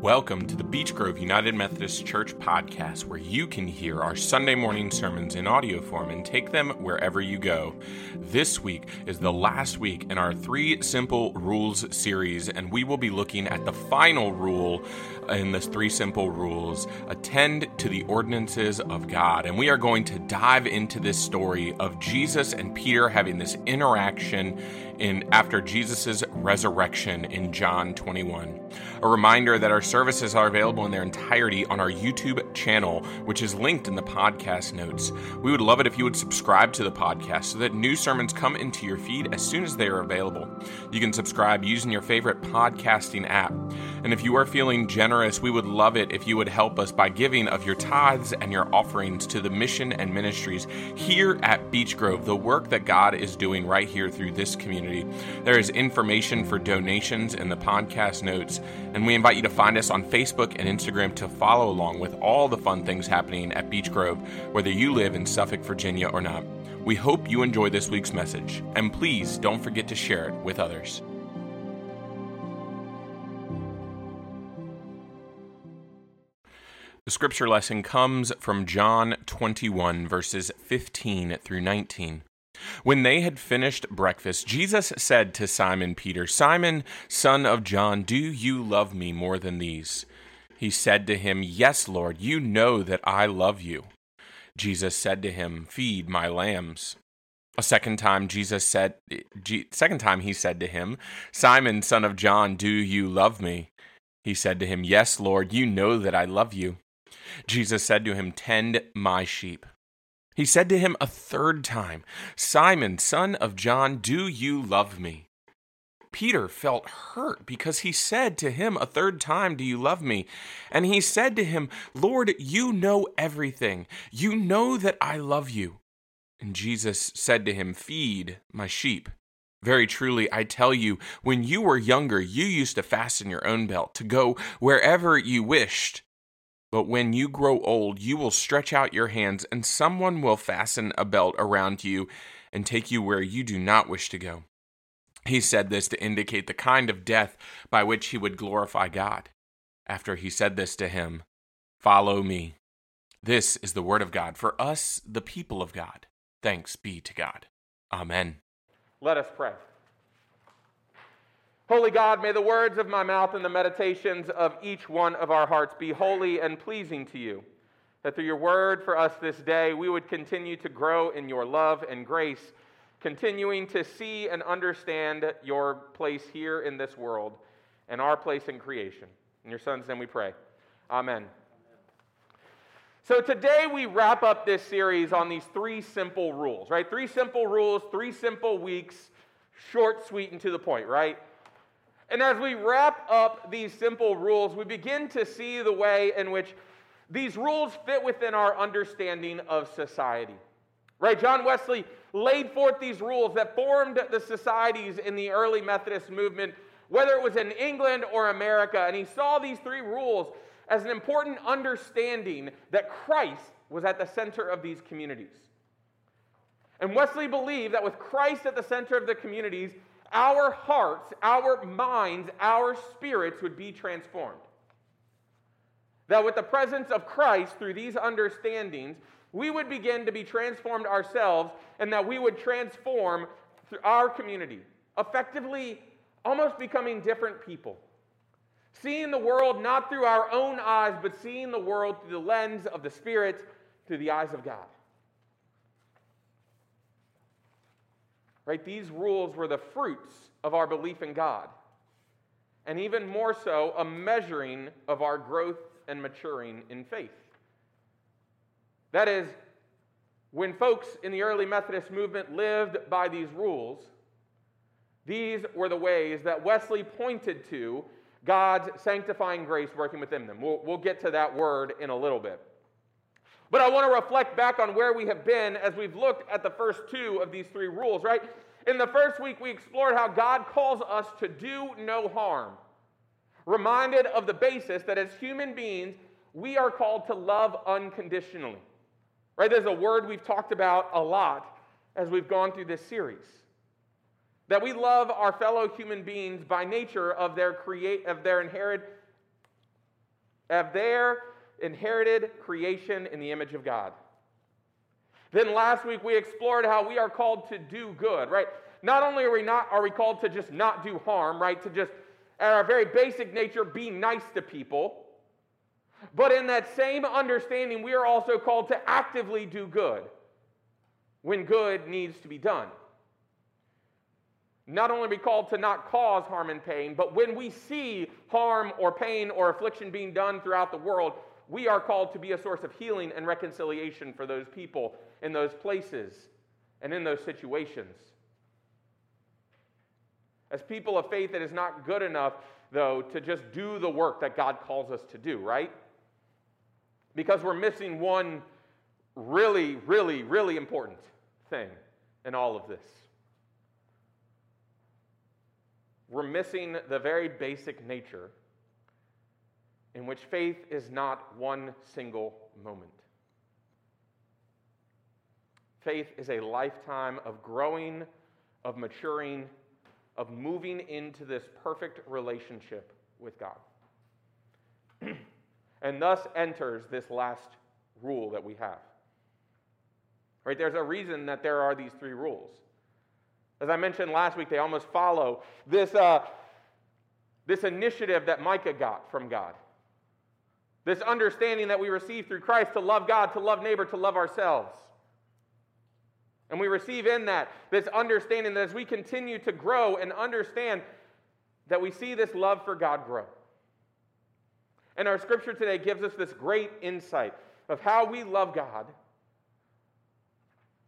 Welcome to the Beech Grove United Methodist Church podcast, where you can hear our Sunday morning sermons in audio form and take them wherever you go. This week is the last week in our Three Simple Rules series, and we will be looking at the final rule in this Three Simple Rules attend to the ordinances of God. And we are going to dive into this story of Jesus and Peter having this interaction in after Jesus' resurrection in John 21. A reminder that our services are available in their entirety on our YouTube channel, which is linked in the podcast notes. We would love it if you would subscribe to the podcast so that new sermons come into your feed as soon as they are available. You can subscribe using your favorite podcasting app. And if you are feeling generous, we would love it if you would help us by giving of your tithes and your offerings to the mission and ministries here at Beech Grove, the work that God is doing right here through this community. There is information for donations in the podcast notes, and we invite you to find us on Facebook and Instagram to follow along with all the fun things happening at Beech Grove, whether you live in Suffolk, Virginia or not. We hope you enjoy this week's message, and please don't forget to share it with others. The scripture lesson comes from John 21, verses 15 through 19. When they had finished breakfast, Jesus said to Simon Peter, Simon, son of John, do you love me more than these? He said to him, Yes, Lord, you know that I love you. Jesus said to him, Feed my lambs. A second time Jesus said second time he said to him, Simon, son of John, do you love me? He said to him, Yes, Lord, you know that I love you. Jesus said to him, Tend my sheep. He said to him a third time, Simon, son of John, do you love me? Peter felt hurt because he said to him a third time, Do you love me? And he said to him, Lord, you know everything. You know that I love you. And Jesus said to him, Feed my sheep. Very truly, I tell you, when you were younger, you used to fasten your own belt to go wherever you wished. But when you grow old, you will stretch out your hands, and someone will fasten a belt around you and take you where you do not wish to go. He said this to indicate the kind of death by which he would glorify God. After he said this to him, Follow me. This is the word of God for us, the people of God. Thanks be to God. Amen. Let us pray. Holy God, may the words of my mouth and the meditations of each one of our hearts be holy and pleasing to you. That through your word for us this day, we would continue to grow in your love and grace, continuing to see and understand your place here in this world and our place in creation. In your son's name we pray. Amen. So today we wrap up this series on these three simple rules, right? Three simple rules, three simple weeks, short, sweet, and to the point, right? And as we wrap up these simple rules, we begin to see the way in which these rules fit within our understanding of society. Right? John Wesley laid forth these rules that formed the societies in the early Methodist movement, whether it was in England or America. And he saw these three rules as an important understanding that Christ was at the center of these communities. And Wesley believed that with Christ at the center of the communities, our hearts, our minds, our spirits would be transformed. That with the presence of Christ through these understandings, we would begin to be transformed ourselves and that we would transform our community, effectively almost becoming different people. Seeing the world not through our own eyes, but seeing the world through the lens of the Spirit, through the eyes of God. Right? These rules were the fruits of our belief in God. And even more so, a measuring of our growth and maturing in faith. That is, when folks in the early Methodist movement lived by these rules, these were the ways that Wesley pointed to God's sanctifying grace working within them. We'll, we'll get to that word in a little bit. But I want to reflect back on where we have been as we've looked at the first two of these three rules, right? In the first week, we explored how God calls us to do no harm. Reminded of the basis that as human beings, we are called to love unconditionally. Right? There's a word we've talked about a lot as we've gone through this series. That we love our fellow human beings by nature of their create of their inherent of their inherited creation in the image of God. Then last week we explored how we are called to do good, right? Not only are we not are we called to just not do harm, right? To just at our very basic nature be nice to people. But in that same understanding, we are also called to actively do good when good needs to be done. Not only are we called to not cause harm and pain, but when we see harm or pain or affliction being done throughout the world, we are called to be a source of healing and reconciliation for those people in those places and in those situations. As people of faith, it is not good enough, though, to just do the work that God calls us to do, right? Because we're missing one really, really, really important thing in all of this. We're missing the very basic nature in which faith is not one single moment. Faith is a lifetime of growing, of maturing, of moving into this perfect relationship with God. and thus enters this last rule that we have. Right? There's a reason that there are these three rules. As I mentioned last week, they almost follow this, uh, this initiative that Micah got from God. This understanding that we receive through Christ to love God, to love neighbor, to love ourselves. And we receive in that this understanding that as we continue to grow and understand that we see this love for God grow. And our scripture today gives us this great insight of how we love God.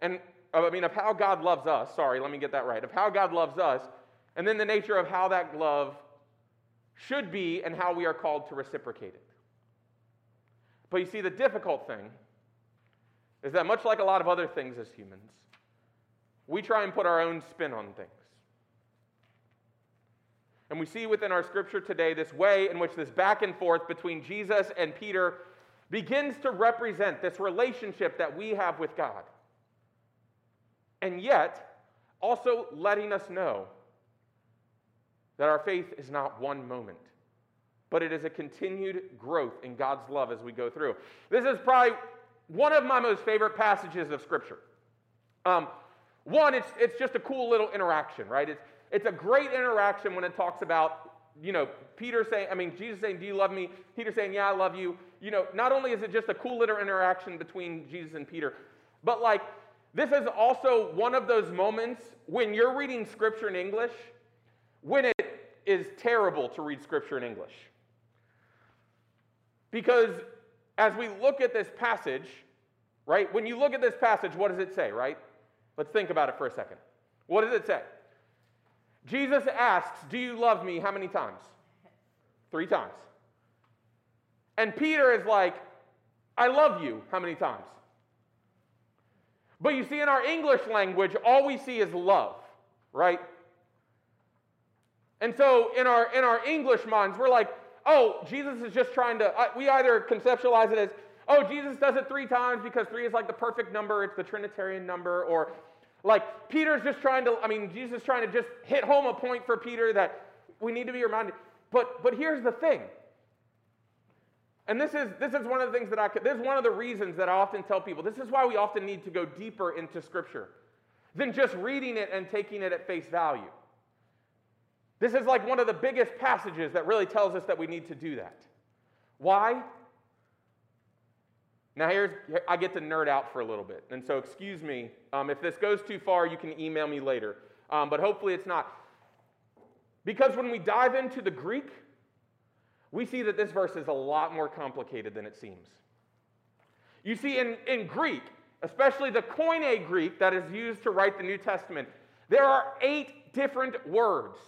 And I mean, of how God loves us. Sorry, let me get that right. Of how God loves us. And then the nature of how that love should be and how we are called to reciprocate it. But you see, the difficult thing is that much like a lot of other things as humans, we try and put our own spin on things. And we see within our scripture today this way in which this back and forth between Jesus and Peter begins to represent this relationship that we have with God. And yet, also letting us know that our faith is not one moment, but it is a continued growth in God's love as we go through. This is probably one of my most favorite passages of Scripture. Um, one, it's, it's just a cool little interaction, right? It's, it's a great interaction when it talks about, you know, Peter saying, I mean, Jesus saying, Do you love me? Peter saying, Yeah, I love you. You know, not only is it just a cool little interaction between Jesus and Peter, but like, this is also one of those moments when you're reading scripture in English when it is terrible to read scripture in English. Because as we look at this passage, right, when you look at this passage, what does it say, right? Let's think about it for a second. What does it say? Jesus asks, Do you love me? How many times? Three times. And Peter is like, I love you. How many times? But you see, in our English language, all we see is love, right? And so in our, in our English minds, we're like, oh, Jesus is just trying to, we either conceptualize it as, oh, Jesus does it three times because three is like the perfect number, it's the Trinitarian number, or like Peter's just trying to, I mean, Jesus is trying to just hit home a point for Peter that we need to be reminded. But, but here's the thing. And this is, this is one of the things that I, this is one of the reasons that I often tell people, this is why we often need to go deeper into Scripture than just reading it and taking it at face value. This is like one of the biggest passages that really tells us that we need to do that. Why? Now, here's, I get to nerd out for a little bit. And so, excuse me. Um, if this goes too far, you can email me later. Um, but hopefully, it's not. Because when we dive into the Greek, we see that this verse is a lot more complicated than it seems. You see, in, in Greek, especially the Koine Greek that is used to write the New Testament, there are eight different words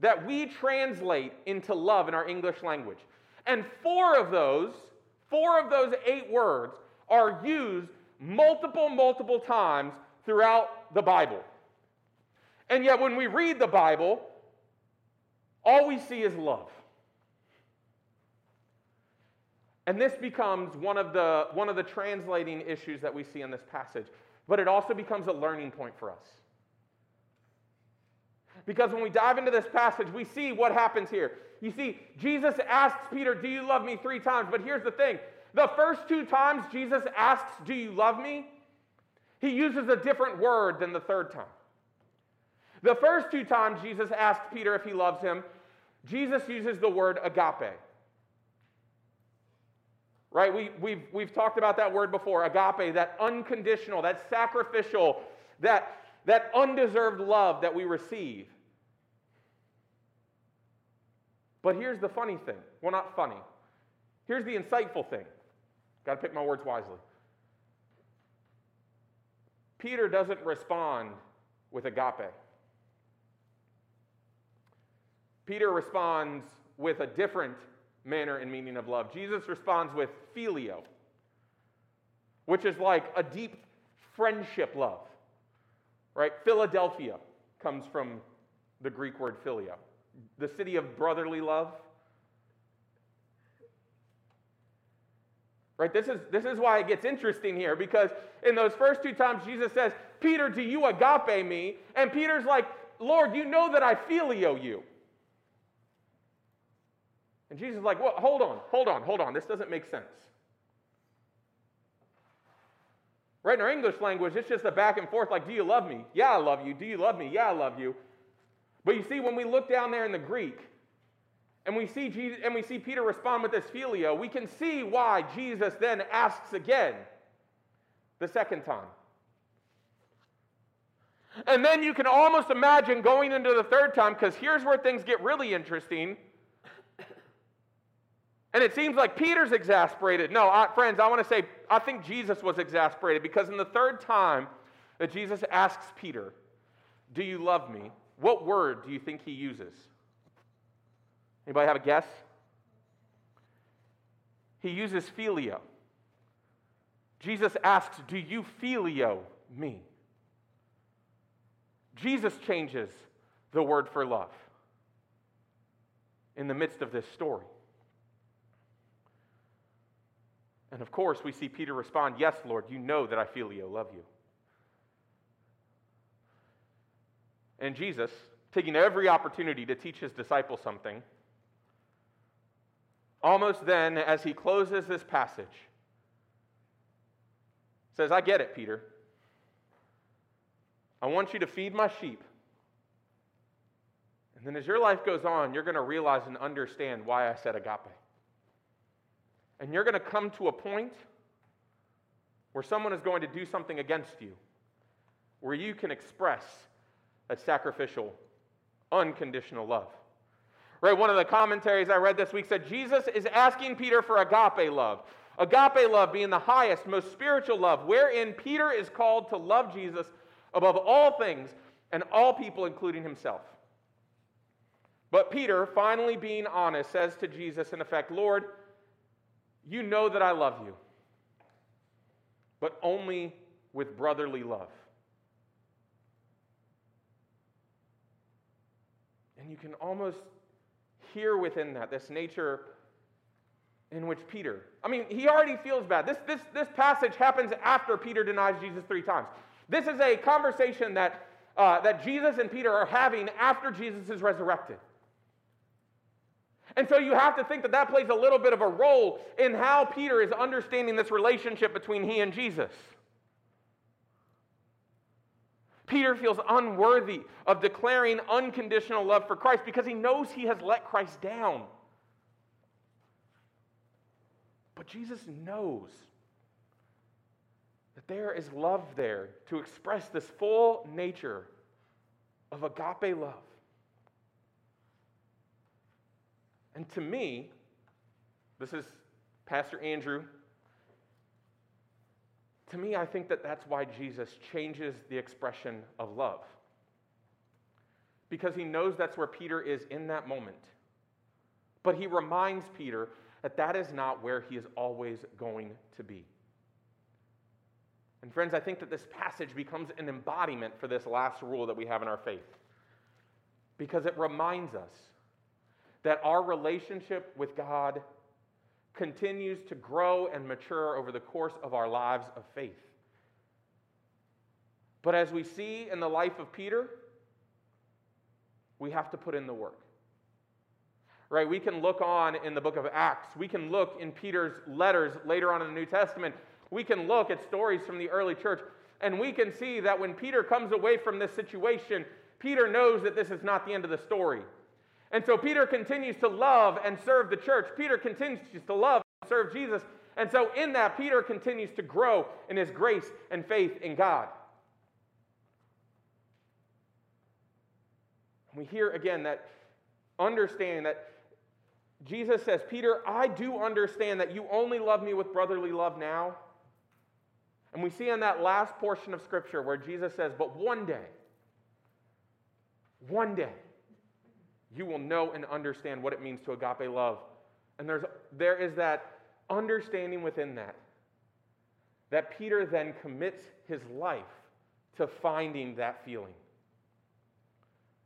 that we translate into love in our English language. And four of those Four of those eight words are used multiple, multiple times throughout the Bible. And yet, when we read the Bible, all we see is love. And this becomes one of, the, one of the translating issues that we see in this passage. But it also becomes a learning point for us. Because when we dive into this passage, we see what happens here. You see, Jesus asks Peter, Do you love me three times? But here's the thing the first two times Jesus asks, Do you love me? He uses a different word than the third time. The first two times Jesus asked Peter if he loves him, Jesus uses the word agape. Right? We, we've, we've talked about that word before agape, that unconditional, that sacrificial, that, that undeserved love that we receive. But here's the funny thing. Well, not funny. Here's the insightful thing. Got to pick my words wisely. Peter doesn't respond with agape. Peter responds with a different manner and meaning of love. Jesus responds with phileo, which is like a deep friendship love. Right? Philadelphia comes from the Greek word phileo, the city of brotherly love. Right? This is, this is why it gets interesting here because in those first two times, Jesus says, Peter, do you agape me? And Peter's like, Lord, you know that I phileo you. And Jesus is like, well, hold on, hold on, hold on. This doesn't make sense. Right in our English language, it's just a back and forth like, do you love me? Yeah, I love you. Do you love me? Yeah, I love you. But you see, when we look down there in the Greek, and we see Jesus, and we see Peter respond with this phileo, we can see why Jesus then asks again the second time. And then you can almost imagine going into the third time, because here's where things get really interesting. And it seems like Peter's exasperated. No, I, friends, I want to say, I think Jesus was exasperated because in the third time that Jesus asks Peter, Do you love me? What word do you think he uses? Anybody have a guess? He uses phileo. Jesus asks, Do you phileo me? Jesus changes the word for love in the midst of this story. And of course, we see Peter respond, Yes, Lord, you know that I phileo love you. And Jesus, taking every opportunity to teach his disciples something, almost then, as he closes this passage, says, I get it, Peter. I want you to feed my sheep. And then as your life goes on, you're going to realize and understand why I said agape. And you're going to come to a point where someone is going to do something against you, where you can express a sacrificial, unconditional love. Right? One of the commentaries I read this week said Jesus is asking Peter for agape love. Agape love being the highest, most spiritual love, wherein Peter is called to love Jesus above all things and all people, including himself. But Peter, finally being honest, says to Jesus, in effect, Lord, you know that I love you, but only with brotherly love. And you can almost hear within that this nature in which Peter, I mean, he already feels bad. This, this, this passage happens after Peter denies Jesus three times. This is a conversation that, uh, that Jesus and Peter are having after Jesus is resurrected. And so you have to think that that plays a little bit of a role in how Peter is understanding this relationship between he and Jesus. Peter feels unworthy of declaring unconditional love for Christ because he knows he has let Christ down. But Jesus knows that there is love there to express this full nature of agape love. And to me, this is Pastor Andrew. To me, I think that that's why Jesus changes the expression of love. Because he knows that's where Peter is in that moment. But he reminds Peter that that is not where he is always going to be. And friends, I think that this passage becomes an embodiment for this last rule that we have in our faith. Because it reminds us that our relationship with God continues to grow and mature over the course of our lives of faith. But as we see in the life of Peter, we have to put in the work. Right? We can look on in the book of Acts. We can look in Peter's letters later on in the New Testament. We can look at stories from the early church, and we can see that when Peter comes away from this situation, Peter knows that this is not the end of the story. And so Peter continues to love and serve the church. Peter continues to love and serve Jesus. And so in that, Peter continues to grow in his grace and faith in God. We hear again that understanding that Jesus says, Peter, I do understand that you only love me with brotherly love now. And we see in that last portion of Scripture where Jesus says, But one day, one day, you will know and understand what it means to agape love. And there's, there is that understanding within that, that Peter then commits his life to finding that feeling.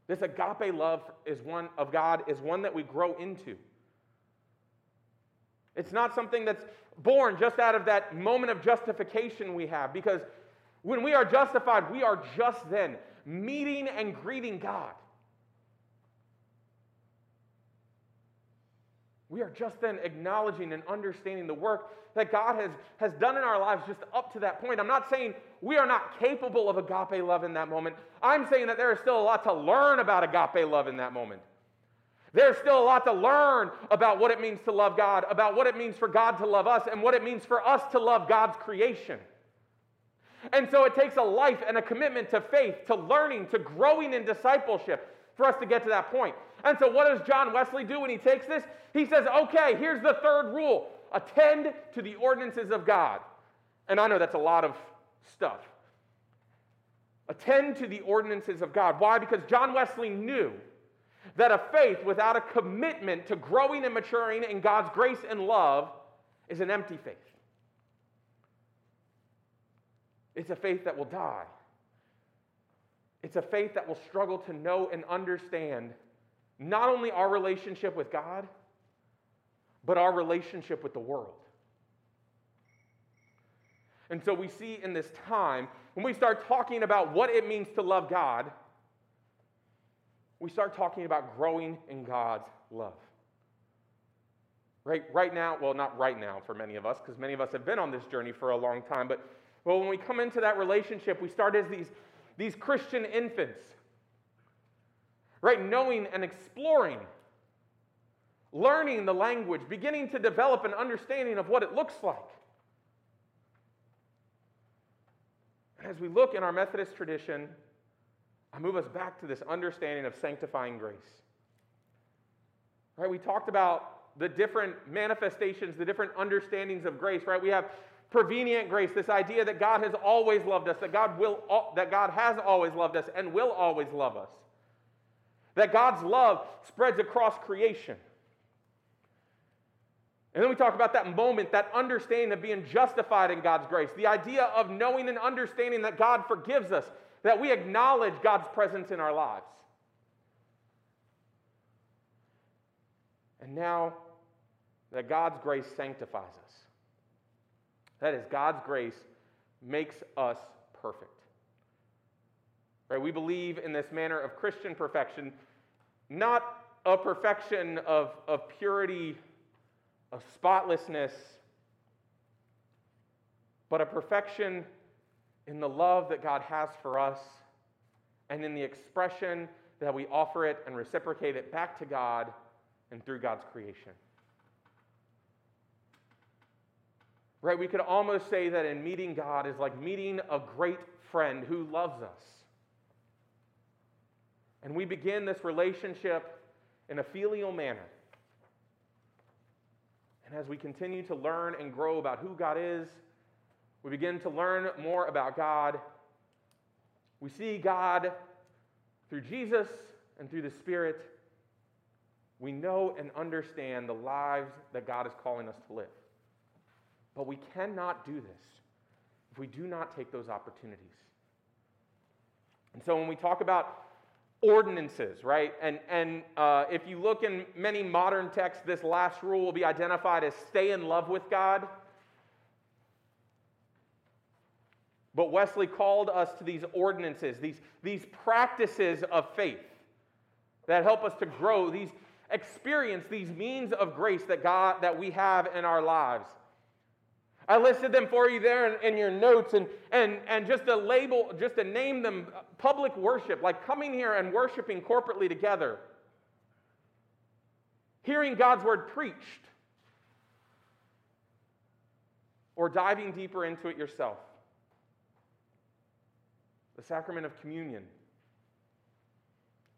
This agape love is one of God is one that we grow into. It's not something that's born just out of that moment of justification we have because when we are justified, we are just then meeting and greeting God. We are just then acknowledging and understanding the work that God has, has done in our lives just up to that point. I'm not saying we are not capable of agape love in that moment. I'm saying that there is still a lot to learn about agape love in that moment. There's still a lot to learn about what it means to love God, about what it means for God to love us, and what it means for us to love God's creation. And so it takes a life and a commitment to faith, to learning, to growing in discipleship for us to get to that point. And so, what does John Wesley do when he takes this? He says, okay, here's the third rule attend to the ordinances of God. And I know that's a lot of stuff. Attend to the ordinances of God. Why? Because John Wesley knew that a faith without a commitment to growing and maturing in God's grace and love is an empty faith. It's a faith that will die. It's a faith that will struggle to know and understand not only our relationship with God, but our relationship with the world. And so we see in this time, when we start talking about what it means to love God, we start talking about growing in God's love. Right, right now, well, not right now for many of us, because many of us have been on this journey for a long time, but well, when we come into that relationship, we start as these, these Christian infants right? Knowing and exploring, learning the language, beginning to develop an understanding of what it looks like. And as we look in our Methodist tradition, I move us back to this understanding of sanctifying grace. Right? We talked about the different manifestations, the different understandings of grace, right? We have prevenient grace, this idea that God has always loved us, that God will that God has always loved us and will always love us that God's love spreads across creation. And then we talk about that moment, that understanding of being justified in God's grace, the idea of knowing and understanding that God forgives us, that we acknowledge God's presence in our lives. And now that God's grace sanctifies us. That is, God's grace makes us perfect. Right? We believe in this manner of Christian perfection, not a perfection of, of purity, of spotlessness, but a perfection in the love that God has for us and in the expression that we offer it and reciprocate it back to God and through God's creation. Right? We could almost say that in meeting God is like meeting a great friend who loves us. And we begin this relationship in a filial manner. And as we continue to learn and grow about who God is, we begin to learn more about God. We see God through Jesus and through the Spirit. We know and understand the lives that God is calling us to live. But we cannot do this if we do not take those opportunities. And so when we talk about ordinances, right? And, and uh, if you look in many modern texts, this last rule will be identified as stay in love with God. But Wesley called us to these ordinances, these, these practices of faith. that help us to grow, these experience these means of grace that God that we have in our lives. I listed them for you there in, in, your notes and, and, and just to label, just to name them uh, public worship, like coming here and worshiping corporately together, hearing God's word preached, or diving deeper into it yourself. The sacrament of communion,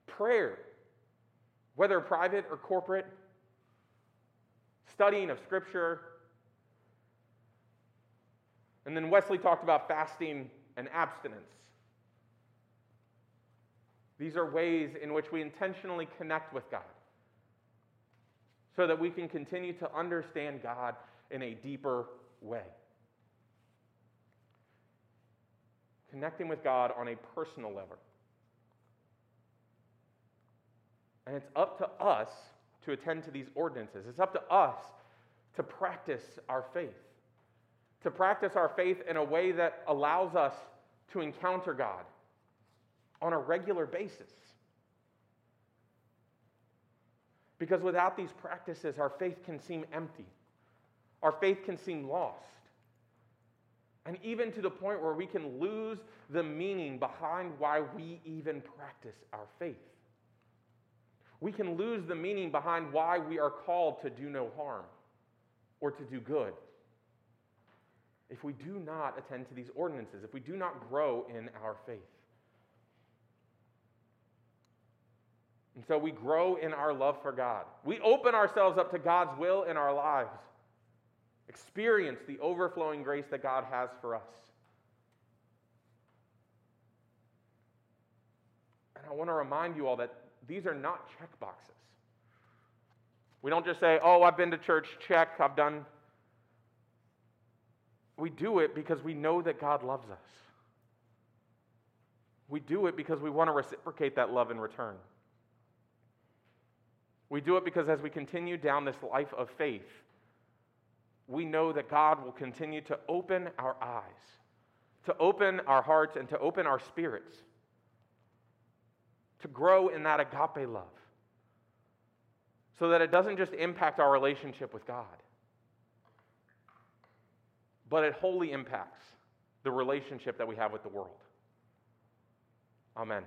prayer, whether private or corporate, studying of Scripture. And then Wesley talked about fasting and abstinence. These are ways in which we intentionally connect with God so that we can continue to understand God in a deeper way. Connecting with God on a personal level. And it's up to us to attend to these ordinances. It's up to us to practice our faith, to practice our faith in a way that allows us to encounter God on a regular basis. Because without these practices, our faith can seem empty, our faith can seem lost. And even to the point where we can lose the meaning behind why we even practice our faith we can lose the meaning behind why we are called to do no harm or to do good. If we do not attend to these ordinances, if we do not grow in our faith. And so we grow in our love for God. We open ourselves up to God's will in our lives, experience the overflowing grace that God has for us. And I want to remind you all that these are not check boxes. We don't just say, oh, I've been to church, check, I've done. We do it because we know that God loves us. We do it because we want to reciprocate that love in return. We do it because as we continue down this life of faith, we know that God will continue to open our eyes, to open our hearts, and to open our spirits to grow in that agape love so that it doesn't just impact our relationship with God, but it wholly impacts the relationship that we have with the world. Amen.